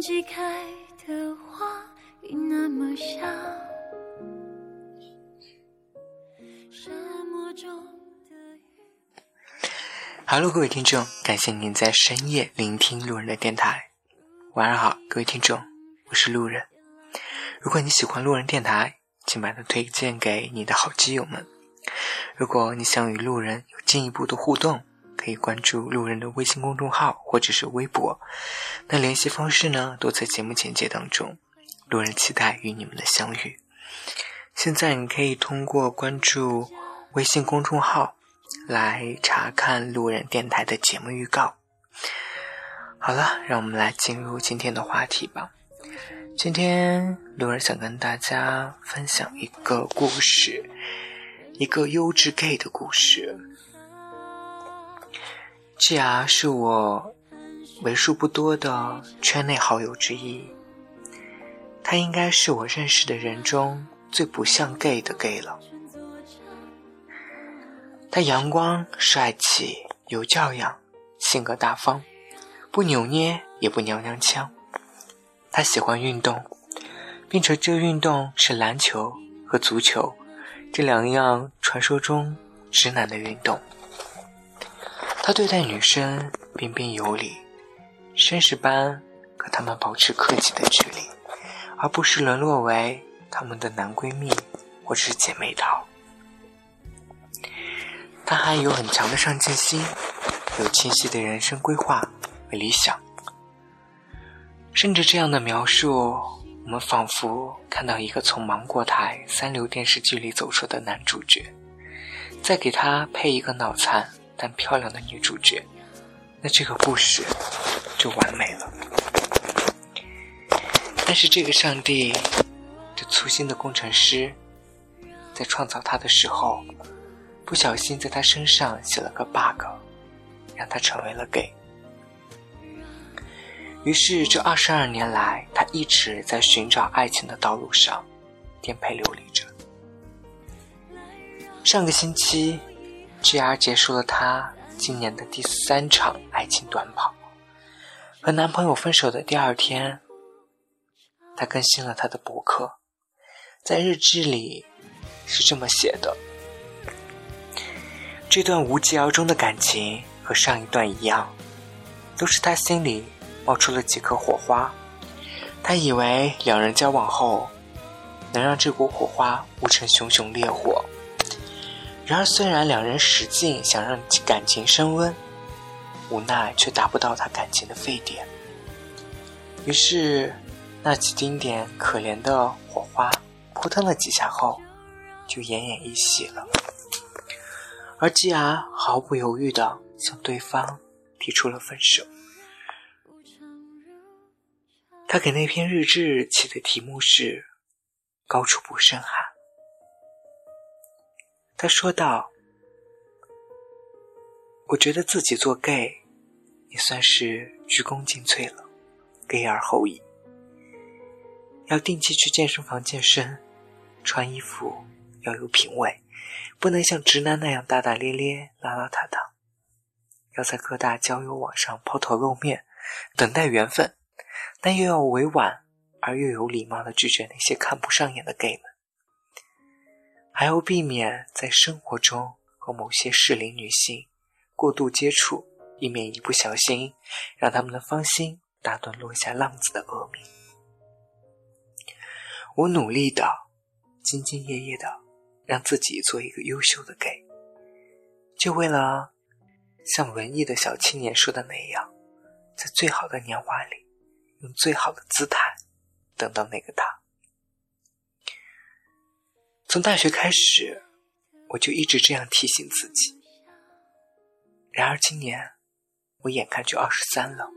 季开的花已那么小。沙漠中的雨。Hello，各位听众，感谢您在深夜聆听路人的电台。晚上好，各位听众，我是路人。如果你喜欢路人电台，请把它推荐给你的好基友们。如果你想与路人有进一步的互动，可以关注路人的微信公众号或者是微博。那联系方式呢，都在节目简介当中。路人期待与你们的相遇。现在你可以通过关注微信公众号来查看路人电台的节目预告。好了，让我们来进入今天的话题吧。今天路人想跟大家分享一个故事，一个优质 gay 的故事。G R 是我为数不多的圈内好友之一，他应该是我认识的人中最不像 gay 的 gay 了。他阳光、帅气、有教养，性格大方，不扭捏也不娘娘腔。他喜欢运动，并且这运动是篮球和足球这两样传说中直男的运动。他对待女生彬彬有礼，绅士般和她们保持客气的距离，而不是沦落为她们的男闺蜜或者是姐妹淘。他还有很强的上进心，有清晰的人生规划和理想。甚至这样的描述，我们仿佛看到一个从芒果台三流电视剧里走出的男主角，再给他配一个脑残但漂亮的女主角，那这个故事就完美了。但是这个上帝，这粗心的工程师，在创造他的时候，不小心在他身上写了个 bug，让他成为了 gay。于是，这二十二年来，他一直在寻找爱情的道路上颠沛流离着。上个星期，G.R 结束了他今年的第三场爱情短跑。和男朋友分手的第二天，她更新了他的博客，在日志里是这么写的：“这段无疾而终的感情和上一段一样，都是他心里。”冒出了几颗火花，他以为两人交往后能让这股火花捂成熊熊烈火。然而，虽然两人使劲想让感情升温，无奈却达不到他感情的沸点。于是，那几丁点可怜的火花扑腾了几下后，就奄奄一息了。而继而毫不犹豫地向对方提出了分手。他给那篇日志起的题目是“高处不胜寒”。他说道：“我觉得自己做 gay 也算是鞠躬尽瘁了，gay 而后已。要定期去健身房健身，穿衣服要有品味，不能像直男那样大大咧咧、邋邋遢遢。要在各大交友网上抛头露面，等待缘分。”但又要委婉而又有礼貌的拒绝那些看不上眼的 gay 们，还要避免在生活中和某些适龄女性过度接触，以免一不小心让他们的芳心打断落下浪子的恶名。我努力的、兢兢业业的让自己做一个优秀的 gay，就为了像文艺的小青年说的那样，在最好的年华里。用最好的姿态等到那个他。从大学开始，我就一直这样提醒自己。然而今年，我眼看就二十三了，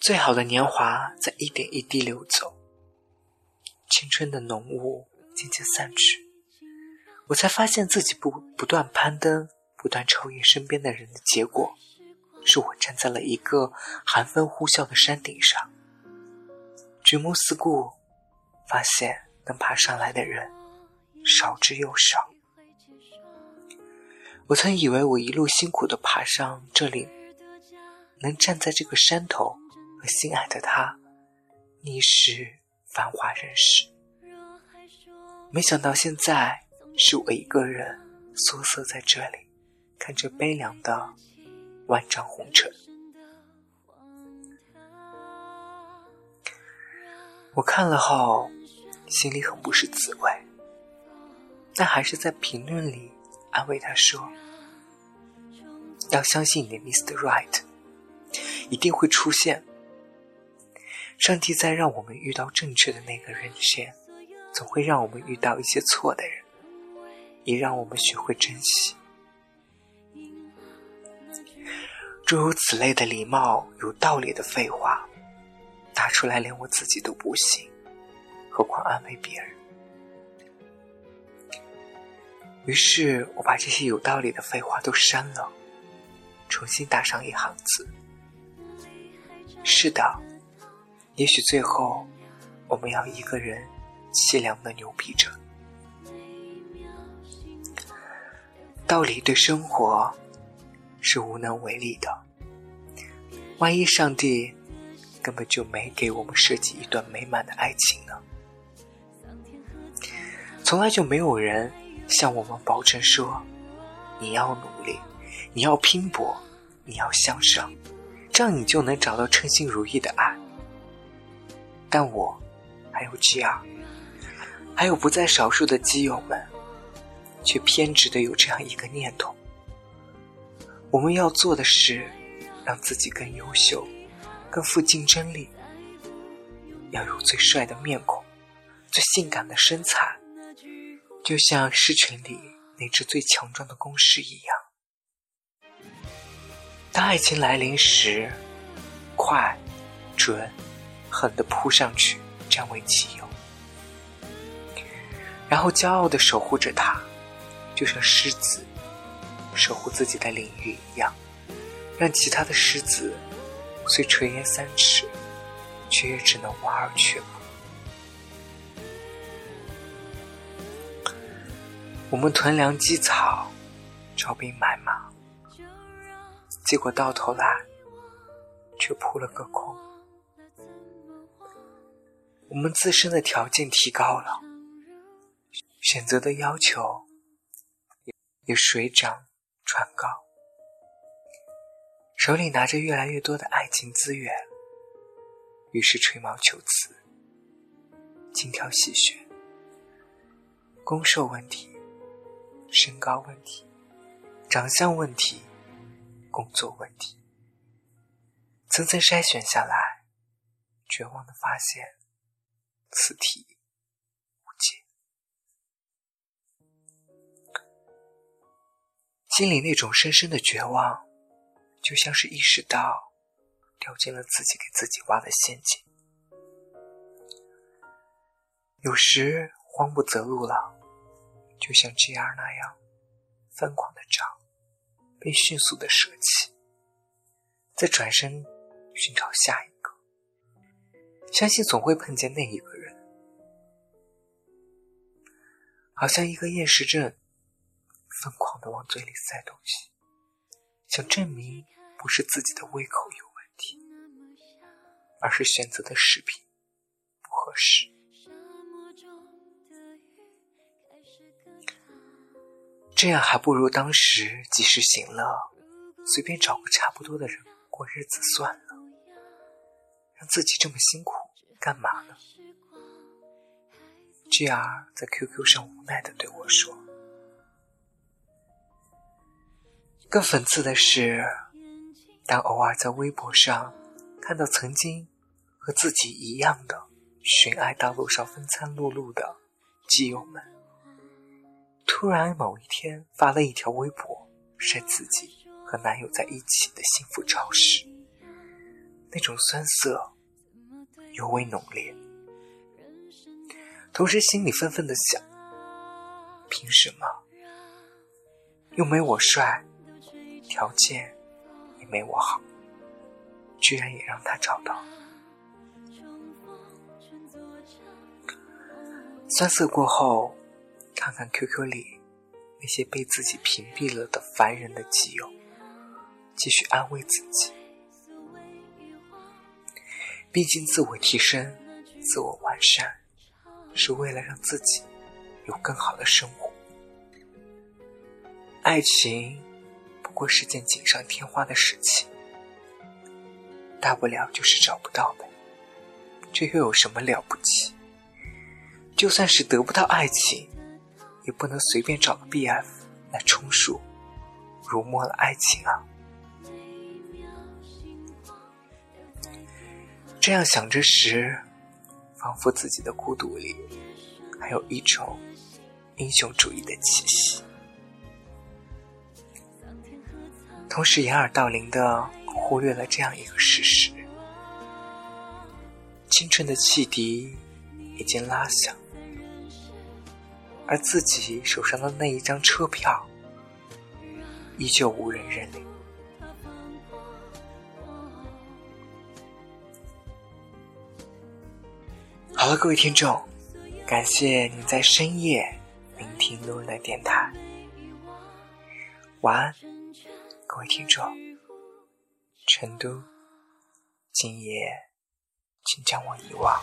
最好的年华在一点一滴流走，青春的浓雾渐渐散去，我才发现自己不不断攀登、不断超越身边的人的结果。是我站在了一个寒风呼啸的山顶上，举目四顾，发现能爬上来的人少之又少。我曾以为我一路辛苦的爬上这里，能站在这个山头和心爱的他逆时繁华人世。没想到现在是我一个人缩缩在这里，看着悲凉的万丈红尘。我看了后，心里很不是滋味，但还是在评论里安慰他说：“要相信你的 Mr. Right，一定会出现。上帝在让我们遇到正确的那个人前，总会让我们遇到一些错的人，也让我们学会珍惜。诸如此类的礼貌、有道理的废话。”打出来，连我自己都不信，何况安慰别人。于是我把这些有道理的废话都删了，重新打上一行字：是的，也许最后我们要一个人凄凉的牛逼着。道理对生活是无能为力的，万一上帝……根本就没给我们设计一段美满的爱情呢，从来就没有人向我们保证说，你要努力，你要拼搏，你要向上，这样你就能找到称心如意的爱。但我，还有 G.R，还有不在少数的基友们，却偏执的有这样一个念头：我们要做的是，让自己更优秀。更富竞争力，要有最帅的面孔，最性感的身材，就像狮群里那只最强壮的公狮一样。当爱情来临时，快、准、狠地扑上去，占为己有，然后骄傲地守护着它，就像狮子守护自己的领域一样，让其他的狮子。虽垂涎三尺，却也只能望而却步。我们囤粮积草，招兵买马，结果到头来却扑了个空。我们自身的条件提高了，选择的要求也水涨船高。手里拿着越来越多的爱情资源，于是吹毛求疵、精挑细选，攻受问题、身高问题、长相问题、工作问题，层层筛选下来，绝望的发现，此题无解。心里那种深深的绝望。就像是意识到掉进了自己给自己挖的陷阱，有时慌不择路了，就像 G.R 那样疯狂的找，被迅速的舍弃，再转身寻找下一个，相信总会碰见那一个人，好像一个厌食症，疯狂的往嘴里塞东西，想证明。不是自己的胃口有问题，而是选择的食品不合适。这样还不如当时及时行乐，随便找个差不多的人过日子算了。让自己这么辛苦干嘛呢？G.R 在 QQ 上无奈的对我说。更讽刺的是。当偶尔在微博上看到曾经和自己一样的寻爱道路上风餐露露的基友们，突然某一天发了一条微博晒自己和男友在一起的幸福照时，那种酸涩尤为浓烈，同时心里愤愤的想：凭什么？又没我帅，条件也。没我好，居然也让他找到。酸涩过后，看看 QQ 里那些被自己屏蔽了的烦人的基友，继续安慰自己：毕竟，自我提升、自我完善，是为了让自己有更好的生活。爱情不过是件锦上添花的事情，大不了就是找不到呗，这又有什么了不起？就算是得不到爱情，也不能随便找个 BF 来充数，辱没了爱情啊！这样想着时，仿佛自己的孤独里还有一种英雄主义的气息，同时掩耳盗铃的忽略了这样一个事实：青春的汽笛已经拉响，而自己手上的那一张车票依旧无人认领。好了，各位听众，感谢您在深夜聆听路人的电台。晚安，各位听众。成都，今夜，请将我遗忘。